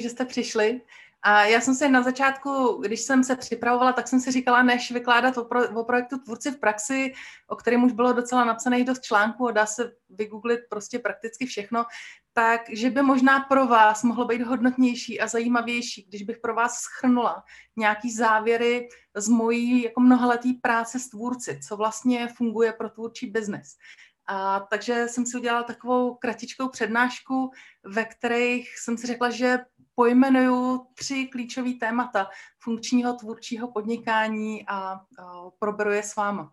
díky, že jste přišli. A já jsem se na začátku, když jsem se připravovala, tak jsem si říkala, než vykládat o, pro, o projektu Tvůrci v praxi, o kterém už bylo docela napsaných dost článků a dá se vygooglit prostě prakticky všechno, tak že by možná pro vás mohlo být hodnotnější a zajímavější, když bych pro vás schrnula nějaký závěry z mojí jako mnohaletý práce s tvůrci, co vlastně funguje pro tvůrčí biznes. A takže jsem si udělala takovou kratičkou přednášku, ve kterých jsem si řekla, že pojmenuju tři klíčové témata funkčního tvůrčího podnikání a, a proberu je s váma.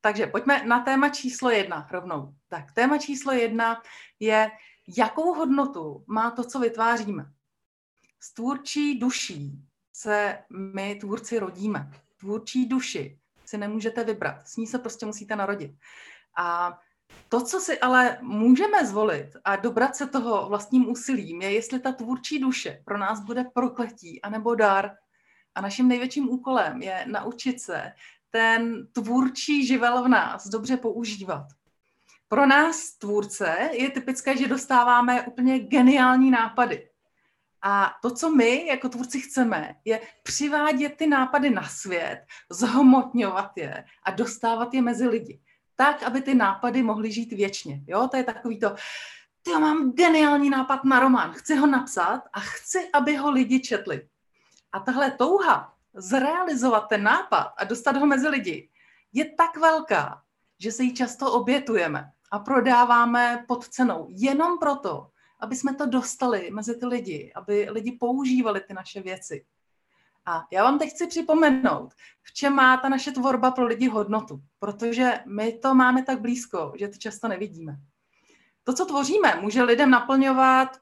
Takže pojďme na téma číslo jedna rovnou. Tak téma číslo jedna je, jakou hodnotu má to, co vytváříme. S tvůrčí duší se my tvůrci rodíme. Tvůrčí duši si nemůžete vybrat, s ní se prostě musíte narodit. A to, co si ale můžeme zvolit a dobrat se toho vlastním úsilím, je, jestli ta tvůrčí duše pro nás bude prokletí anebo dar. A naším největším úkolem je naučit se ten tvůrčí živel v nás dobře používat. Pro nás, tvůrce, je typické, že dostáváme úplně geniální nápady. A to, co my jako tvůrci chceme, je přivádět ty nápady na svět, zhmotňovat je a dostávat je mezi lidi tak, aby ty nápady mohly žít věčně. Jo, to je takový to, ty mám geniální nápad na román, chci ho napsat a chci, aby ho lidi četli. A tahle touha zrealizovat ten nápad a dostat ho mezi lidi je tak velká, že se ji často obětujeme a prodáváme pod cenou jenom proto, aby jsme to dostali mezi ty lidi, aby lidi používali ty naše věci. A já vám teď chci připomenout, v čem má ta naše tvorba pro lidi hodnotu, protože my to máme tak blízko, že to často nevidíme. To, co tvoříme, může lidem naplňovat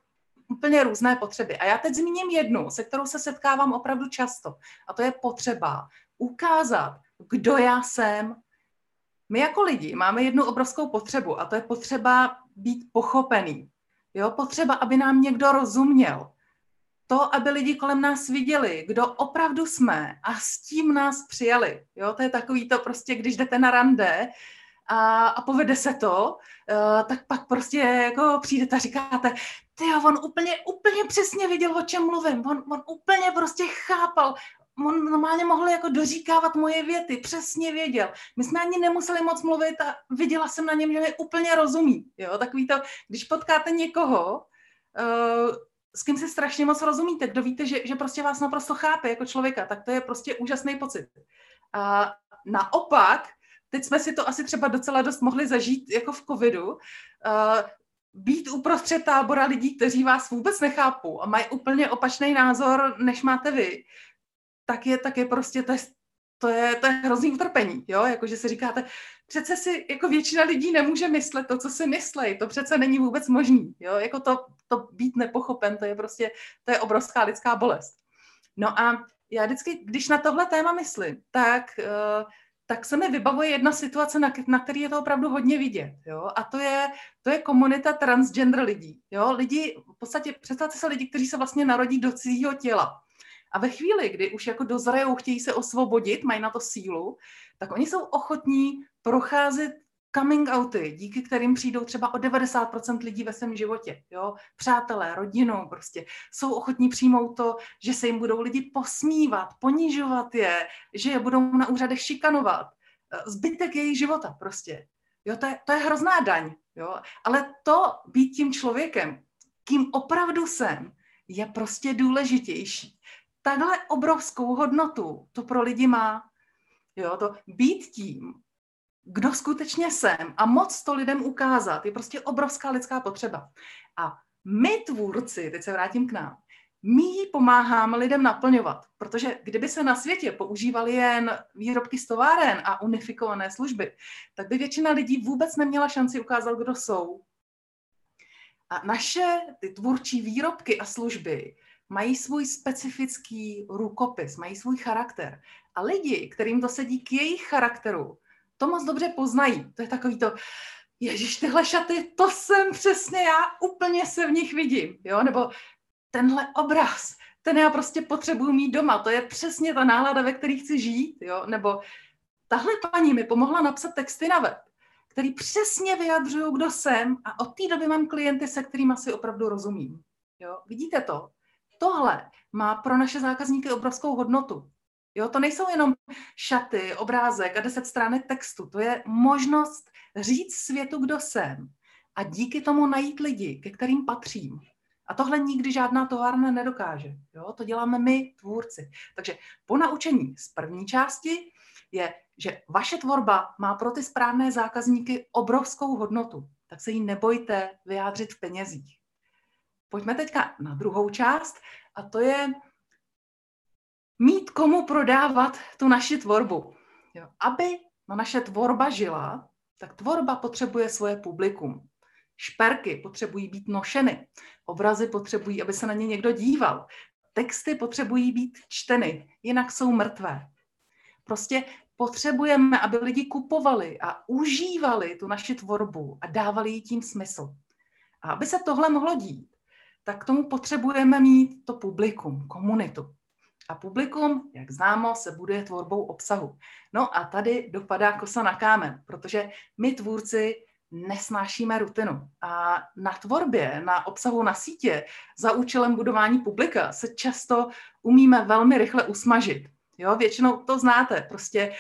úplně různé potřeby. A já teď zmíním jednu, se kterou se setkávám opravdu často. A to je potřeba ukázat, kdo já jsem. My jako lidi máme jednu obrovskou potřebu a to je potřeba být pochopený. Jo, potřeba, aby nám někdo rozuměl to, aby lidi kolem nás viděli, kdo opravdu jsme a s tím nás přijali. Jo, to je takový to prostě, když jdete na rande a, a povede se to, uh, tak pak prostě jako přijdete a říkáte, ty on úplně, úplně přesně viděl, o čem mluvím, on, on úplně prostě chápal, on normálně mohl jako doříkávat moje věty, přesně věděl. My jsme ani nemuseli moc mluvit a viděla jsem na něm, že mi úplně rozumí. Jo? Takový to, když potkáte někoho, uh, s kým si strašně moc rozumíte, kdo víte, že, že prostě vás naprosto chápe jako člověka, tak to je prostě úžasný pocit. A naopak, teď jsme si to asi třeba docela dost mohli zažít jako v covidu, uh, být uprostřed tábora lidí, kteří vás vůbec nechápou a mají úplně opačný názor, než máte vy, tak je, tak je prostě, to je, to je, to je hrozný utrpení, jo, jakože si říkáte, přece si jako většina lidí nemůže myslet to, co si myslí, to přece není vůbec možný, jo, jako to, to být nepochopen, to je prostě, to je obrovská lidská bolest. No a já vždycky, když na tohle téma myslím, tak, uh, tak se mi vybavuje jedna situace, na, na který je to opravdu hodně vidět, jo, a to je, to je komunita transgender lidí, jo, lidi, v podstatě představte se lidi, kteří se vlastně narodí do cizího těla, a ve chvíli, kdy už jako dozrajou, chtějí se osvobodit, mají na to sílu, tak oni jsou ochotní procházet coming outy, díky kterým přijdou třeba o 90% lidí ve svém životě. Jo? Přátelé, rodinou prostě. Jsou ochotní přijmout to, že se jim budou lidi posmívat, ponižovat je, že je budou na úřadech šikanovat. Zbytek jejich života prostě. Jo, to je, to je hrozná daň. Jo? Ale to být tím člověkem, kým opravdu jsem, je prostě důležitější takhle obrovskou hodnotu to pro lidi má. Jo, to být tím, kdo skutečně jsem a moc to lidem ukázat, je prostě obrovská lidská potřeba. A my tvůrci, teď se vrátím k nám, my ji pomáháme lidem naplňovat, protože kdyby se na světě používaly jen výrobky z továren a unifikované služby, tak by většina lidí vůbec neměla šanci ukázat, kdo jsou. A naše ty tvůrčí výrobky a služby mají svůj specifický rukopis, mají svůj charakter. A lidi, kterým to sedí k jejich charakteru, to moc dobře poznají. To je takový to, ježiš, tyhle šaty, to jsem přesně já, úplně se v nich vidím, jo, nebo tenhle obraz, ten já prostě potřebuju mít doma, to je přesně ta nálada, ve které chci žít, jo, nebo tahle paní mi pomohla napsat texty na web, který přesně vyjadřují, kdo jsem a od té doby mám klienty, se kterými si opravdu rozumím. Jo? Vidíte to? Tohle má pro naše zákazníky obrovskou hodnotu. Jo, to nejsou jenom šaty, obrázek a deset stránek textu. To je možnost říct světu, kdo jsem a díky tomu najít lidi, ke kterým patřím. A tohle nikdy žádná továrna nedokáže. Jo? To děláme my, tvůrci. Takže po naučení z první části je, že vaše tvorba má pro ty správné zákazníky obrovskou hodnotu. Tak se jí nebojte vyjádřit v penězích. Pojďme teďka na druhou část a to je mít komu prodávat tu naši tvorbu. Jo. Aby na naše tvorba žila, tak tvorba potřebuje svoje publikum. Šperky potřebují být nošeny, obrazy potřebují, aby se na ně někdo díval, texty potřebují být čteny, jinak jsou mrtvé. Prostě potřebujeme, aby lidi kupovali a užívali tu naši tvorbu a dávali jí tím smysl. A aby se tohle mohlo dít, tak k tomu potřebujeme mít to publikum, komunitu. A publikum, jak známo, se buduje tvorbou obsahu. No a tady dopadá kosa na kámen, protože my tvůrci nesnášíme rutinu. A na tvorbě, na obsahu na sítě, za účelem budování publika se často umíme velmi rychle usmažit. Jo, většinou to znáte, prostě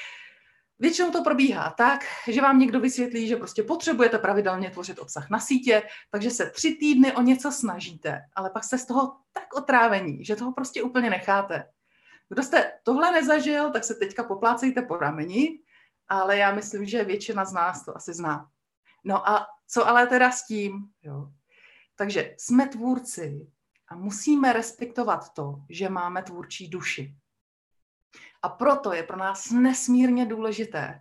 Většinou to probíhá tak, že vám někdo vysvětlí, že prostě potřebujete pravidelně tvořit obsah na sítě, takže se tři týdny o něco snažíte, ale pak jste z toho tak otrávení, že toho prostě úplně necháte. Kdo jste tohle nezažil, tak se teďka poplácejte po rameni, ale já myslím, že většina z nás to asi zná. No a co ale teda s tím? Jo? Takže jsme tvůrci a musíme respektovat to, že máme tvůrčí duši. A proto je pro nás nesmírně důležité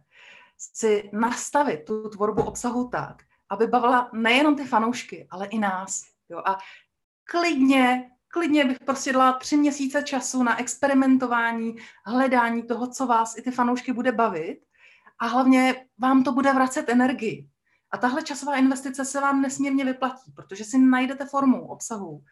si nastavit tu tvorbu obsahu tak, aby bavila nejenom ty fanoušky, ale i nás. Jo? A klidně, klidně bych prostě dala tři měsíce času na experimentování, hledání toho, co vás i ty fanoušky bude bavit a hlavně vám to bude vracet energii. A tahle časová investice se vám nesmírně vyplatí, protože si najdete formu obsahu,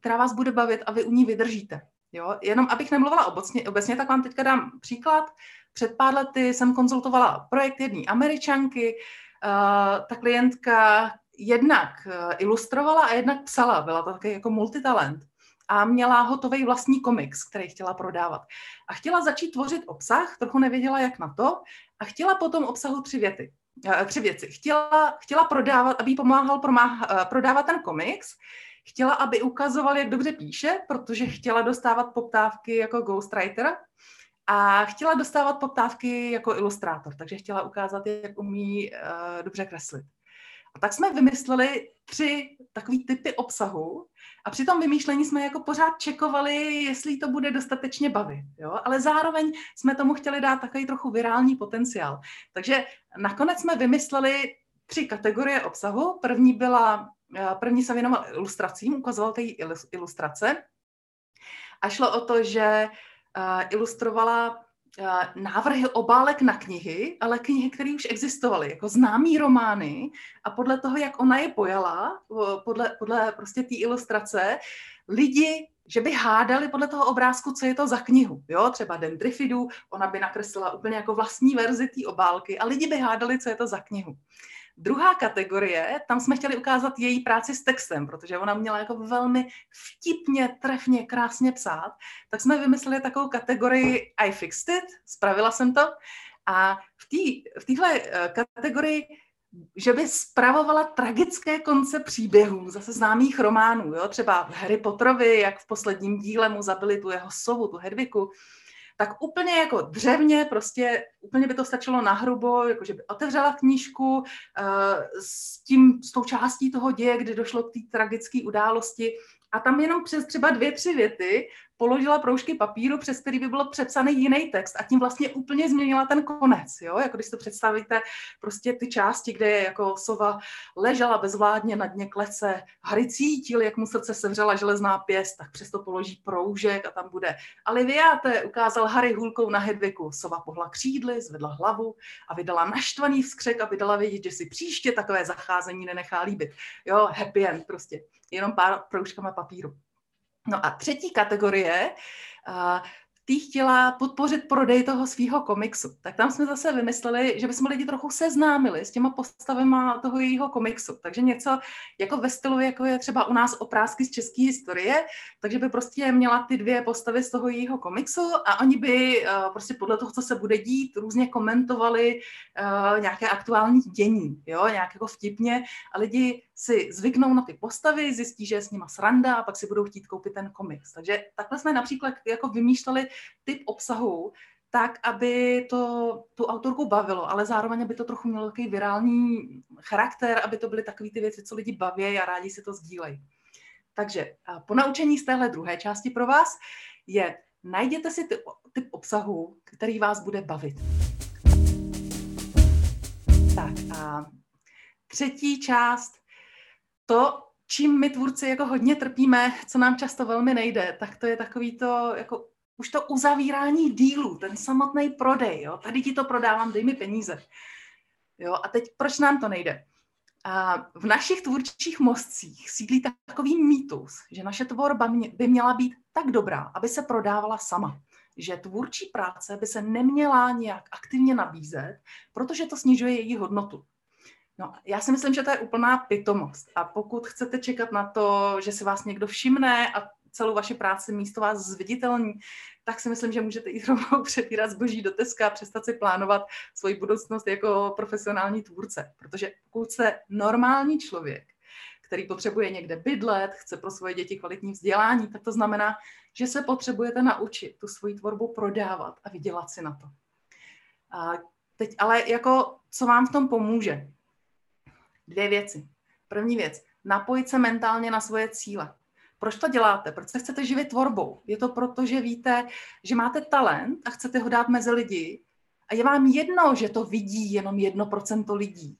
která vás bude bavit a vy u ní vydržíte. Jo? Jenom abych nemluvila obecně, obecně, tak vám teďka dám příklad. Před pár lety jsem konzultovala projekt jedné američanky. Uh, ta klientka jednak uh, ilustrovala a jednak psala. Byla to jako multitalent. A měla hotový vlastní komiks, který chtěla prodávat. A chtěla začít tvořit obsah, trochu nevěděla, jak na to. A chtěla potom obsahu tři věty. Uh, tři věci. Chtěla, chtěla prodávat, aby pomáhal promáha, prodávat ten komiks, Chtěla, aby ukazoval, jak dobře píše, protože chtěla dostávat poptávky jako ghostwriter a chtěla dostávat poptávky jako ilustrátor, takže chtěla ukázat, jak umí uh, dobře kreslit. A tak jsme vymysleli tři takové typy obsahu a při tom vymýšlení jsme jako pořád čekovali, jestli to bude dostatečně bavit. Jo? Ale zároveň jsme tomu chtěli dát takový trochu virální potenciál. Takže nakonec jsme vymysleli tři kategorie obsahu. První byla první se věnoval ilustracím, ukazoval ty ilustrace. A šlo o to, že eh, ilustrovala eh, návrhy obálek na knihy, ale knihy, které už existovaly, jako známý romány a podle toho, jak ona je pojala, podle, podle prostě té ilustrace, lidi, že by hádali podle toho obrázku, co je to za knihu. Jo, třeba Dendrifidu, ona by nakreslila úplně jako vlastní verzi té obálky a lidi by hádali, co je to za knihu. Druhá kategorie, tam jsme chtěli ukázat její práci s textem, protože ona měla jako velmi vtipně, trefně, krásně psát, tak jsme vymysleli takovou kategorii I fixed it, spravila jsem to. A v téhle v eh, kategorii že by spravovala tragické konce příběhů, zase známých románů, jo? třeba Harry Potterovi, jak v posledním díle mu zabili tu jeho sovu, tu Hedviku, tak úplně jako dřevně, prostě úplně by to stačilo na hrubo, jako že by otevřela knížku uh, s, tím, s tou částí toho děje, kdy došlo k té tragické události. A tam jenom přes třeba dvě, tři věty položila proužky papíru, přes který by bylo přepsaný jiný text a tím vlastně úplně změnila ten konec, jo, jako když to představíte prostě ty části, kde je jako sova ležela bezvládně na dně klece, Harry cítil, jak mu srdce sevřela železná pěst, tak přesto položí proužek a tam bude Aliviáte, ukázal Harry hůlkou na Hedviku, sova pohla křídly, zvedla hlavu a vydala naštvaný vzkřek a vydala vědět, že si příště takové zacházení nenechá líbit. Jo, happy end prostě, jenom pár proužkama papíru. No a třetí kategorie, v tý chtěla podpořit prodej toho svého komiksu. Tak tam jsme zase vymysleli, že bychom lidi trochu seznámili s těma postavama toho jejího komiksu. Takže něco jako ve stylu, jako je třeba u nás oprázky z české historie, takže by prostě měla ty dvě postavy z toho jejího komiksu a oni by uh, prostě podle toho, co se bude dít, různě komentovali uh, nějaké aktuální dění, jo, nějak jako vtipně a lidi si zvyknou na ty postavy, zjistí, že je s nima sranda a pak si budou chtít koupit ten komiks. Takže takhle jsme například jako vymýšleli typ obsahu, tak, aby to tu autorku bavilo, ale zároveň, aby to trochu mělo takový virální charakter, aby to byly takové ty věci, co lidi baví a rádi si to sdílejí. Takže po naučení z téhle druhé části pro vás je, najděte si typ, typ obsahu, který vás bude bavit. Tak a třetí část, to, čím my tvůrci jako hodně trpíme, co nám často velmi nejde, tak to je takový to, jako už to uzavírání dílů, ten samotný prodej, jo, tady ti to prodávám, dej mi peníze. Jo, a teď proč nám to nejde? A v našich tvůrčích mozcích sídlí takový mýtus, že naše tvorba by měla být tak dobrá, aby se prodávala sama. Že tvůrčí práce by se neměla nějak aktivně nabízet, protože to snižuje její hodnotu. No, já si myslím, že to je úplná pitomost. A pokud chcete čekat na to, že si vás někdo všimne a celou vaši práci místo vás zviditelní, tak si myslím, že můžete jít rovnou přepírat zboží do Teska a přestat si plánovat svoji budoucnost jako profesionální tvůrce. Protože pokud jste normální člověk, který potřebuje někde bydlet, chce pro svoje děti kvalitní vzdělání, tak to znamená, že se potřebujete naučit tu svoji tvorbu prodávat a vydělat si na to. A teď ale jako, co vám v tom pomůže? Dvě věci. První věc, napojit se mentálně na svoje cíle. Proč to děláte? Proč se chcete živit tvorbou? Je to proto, že víte, že máte talent a chcete ho dát mezi lidi a je vám jedno, že to vidí jenom jedno procento lidí.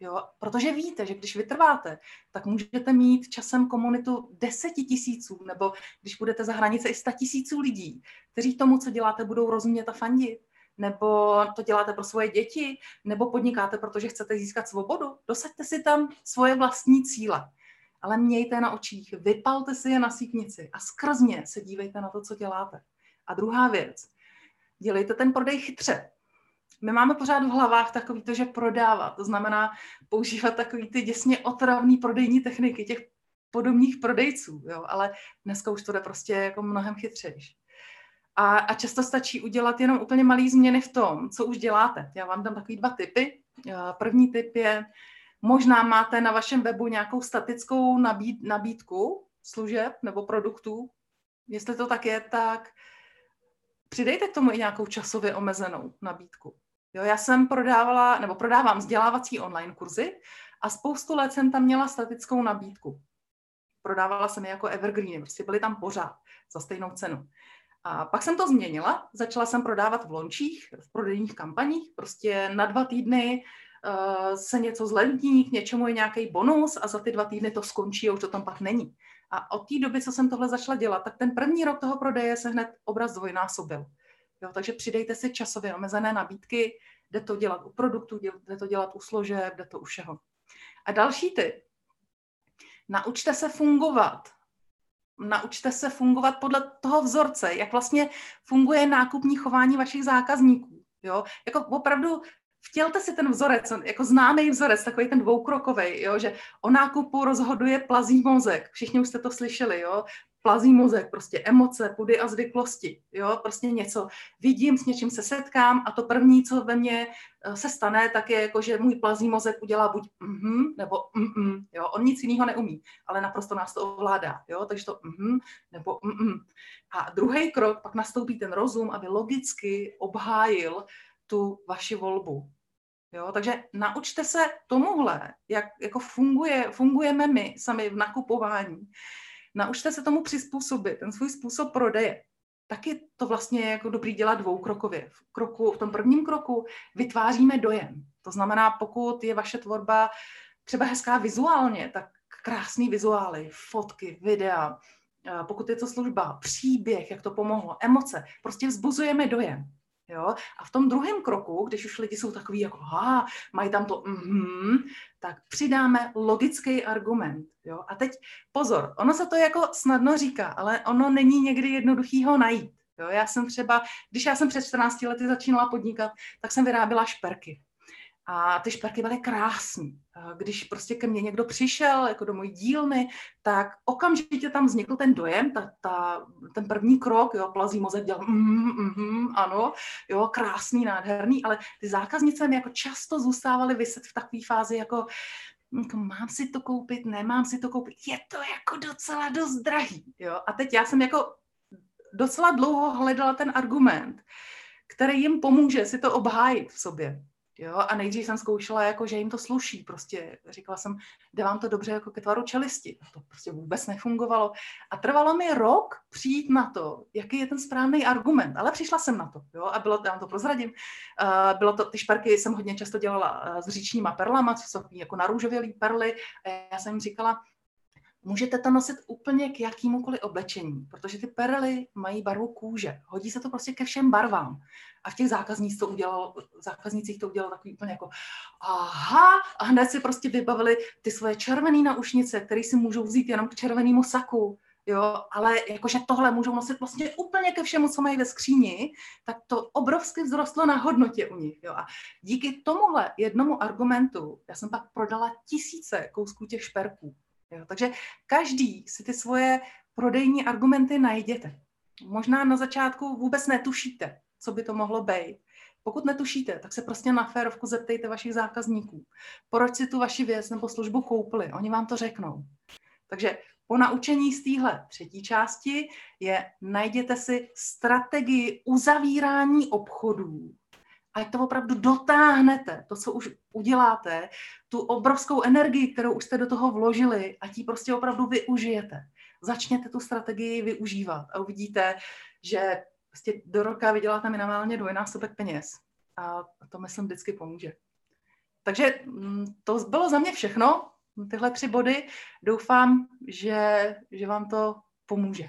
Jo? Protože víte, že když vytrváte, tak můžete mít časem komunitu deseti tisíců, nebo když budete za hranice i sta tisíců lidí, kteří tomu, co děláte, budou rozumět a fandit nebo to děláte pro svoje děti, nebo podnikáte, protože chcete získat svobodu. Dosaďte si tam svoje vlastní cíle, ale mějte na očích, vypalte si je na síknici a skrz ně se dívejte na to, co děláte. A druhá věc, dělejte ten prodej chytře. My máme pořád v hlavách takový to, že prodávat, to znamená používat takový ty děsně otravný prodejní techniky těch podobných prodejců, jo? ale dneska už to jde prostě jako mnohem chytřejší. A, a často stačí udělat jenom úplně malé změny v tom, co už děláte. Já vám dám takový dva typy. Eh, první typ je, možná máte na vašem webu nějakou statickou nabíd, nabídku služeb nebo produktů. Jestli to tak je, tak přidejte k tomu i nějakou časově omezenou nabídku. Jo, já jsem prodávala, nebo prodávám vzdělávací online kurzy a spoustu let jsem tam měla statickou nabídku. Prodávala jsem je jako evergreen, prostě byly tam pořád za stejnou cenu. A pak jsem to změnila, začala jsem prodávat v lončích, v prodejních kampaních, prostě na dva týdny uh, se něco zlevní, k něčemu je nějaký bonus a za ty dva týdny to skončí a už to tam pak není. A od té doby, co jsem tohle začala dělat, tak ten první rok toho prodeje se hned obraz dvojnásobil. Jo, takže přidejte si časově omezené nabídky, jde to dělat u produktů, jde to dělat u služeb, jde to u všeho. A další ty. Naučte se fungovat naučte se fungovat podle toho vzorce, jak vlastně funguje nákupní chování vašich zákazníků. Jo? Jako opravdu vtělte si ten vzorec, jako známý vzorec, takový ten dvoukrokový, jo, že o nákupu rozhoduje plazí mozek. Všichni už jste to slyšeli, jo plazí mozek, prostě emoce, pudy a zvyklosti, jo, prostě něco. Vidím, s něčím se setkám a to první, co ve mně eh, se stane, tak je jako, že můj plazí mozek udělá buď mhm, nebo mm, jo, on nic jiného neumí, ale naprosto nás to ovládá, jo, takže to mhm, nebo mm. A druhý krok, pak nastoupí ten rozum, aby logicky obhájil tu vaši volbu. Jo, takže naučte se tomuhle, jak jako funguje, fungujeme my sami v nakupování naučte se tomu přizpůsobit, ten svůj způsob prodeje. Taky to vlastně je jako dobrý dělat dvoukrokově. V, kroku, v tom prvním kroku vytváříme dojem. To znamená, pokud je vaše tvorba třeba hezká vizuálně, tak krásný vizuály, fotky, videa, pokud je to služba, příběh, jak to pomohlo, emoce, prostě vzbuzujeme dojem. Jo? A v tom druhém kroku, když už lidi jsou takový jako, ha, mají tam to mm, tak přidáme logický argument. Jo? A teď pozor, ono se to jako snadno říká, ale ono není někdy jednoduchý ho najít. Jo, já jsem třeba, když já jsem před 14 lety začínala podnikat, tak jsem vyráběla šperky. A ty šperky byly krásné. Když prostě ke mně někdo přišel, jako do mojí dílny, tak okamžitě tam vznikl ten dojem, ta, ta, ten první krok, jo, plazí mozek dělal, mm, mm, mm, ano, jo, krásný, nádherný, ale ty zákaznice mi jako často zůstávaly vyset v takové fázi, jako, jako mám si to koupit, nemám si to koupit, je to jako docela dost drahý, jo. A teď já jsem jako docela dlouho hledala ten argument, který jim pomůže si to obhájit v sobě. Jo, a nejdřív jsem zkoušela, jako, že jim to sluší. Prostě říkala jsem, jde vám to dobře jako ke tvaru čelisti. A to prostě vůbec nefungovalo. A trvalo mi rok přijít na to, jaký je ten správný argument. Ale přišla jsem na to. Jo, a bylo, já vám to prozradím, uh, bylo to, ty šperky jsem hodně často dělala uh, s říčníma perlama, co jsou jako narůžovělý perly. A já jsem jim říkala, Můžete to nosit úplně k jakýmukoliv oblečení, protože ty perly mají barvu kůže. Hodí se to prostě ke všem barvám. A v těch zákaznících to udělalo, zákaznících to udělalo takový úplně jako aha, a hned si prostě vybavili ty svoje červené naušnice, které si můžou vzít jenom k červenému saku. Jo, ale jakože tohle můžou nosit vlastně úplně ke všemu, co mají ve skříni, tak to obrovsky vzrostlo na hodnotě u nich. Jo. A díky tomuhle jednomu argumentu, já jsem pak prodala tisíce kousků těch šperků. Jo, takže každý si ty svoje prodejní argumenty najděte. Možná na začátku vůbec netušíte, co by to mohlo být. Pokud netušíte, tak se prostě na férovku zeptejte vašich zákazníků, proč si tu vaši věc nebo službu koupili. Oni vám to řeknou. Takže po naučení z téhle třetí části je najděte si strategii uzavírání obchodů ať to opravdu dotáhnete, to, co už uděláte, tu obrovskou energii, kterou už jste do toho vložili, a ti prostě opravdu využijete. Začněte tu strategii využívat a uvidíte, že prostě do roka vyděláte minimálně dvojnásobek peněz. A to myslím vždycky pomůže. Takže mm, to bylo za mě všechno, tyhle tři body. Doufám, že, že vám to pomůže.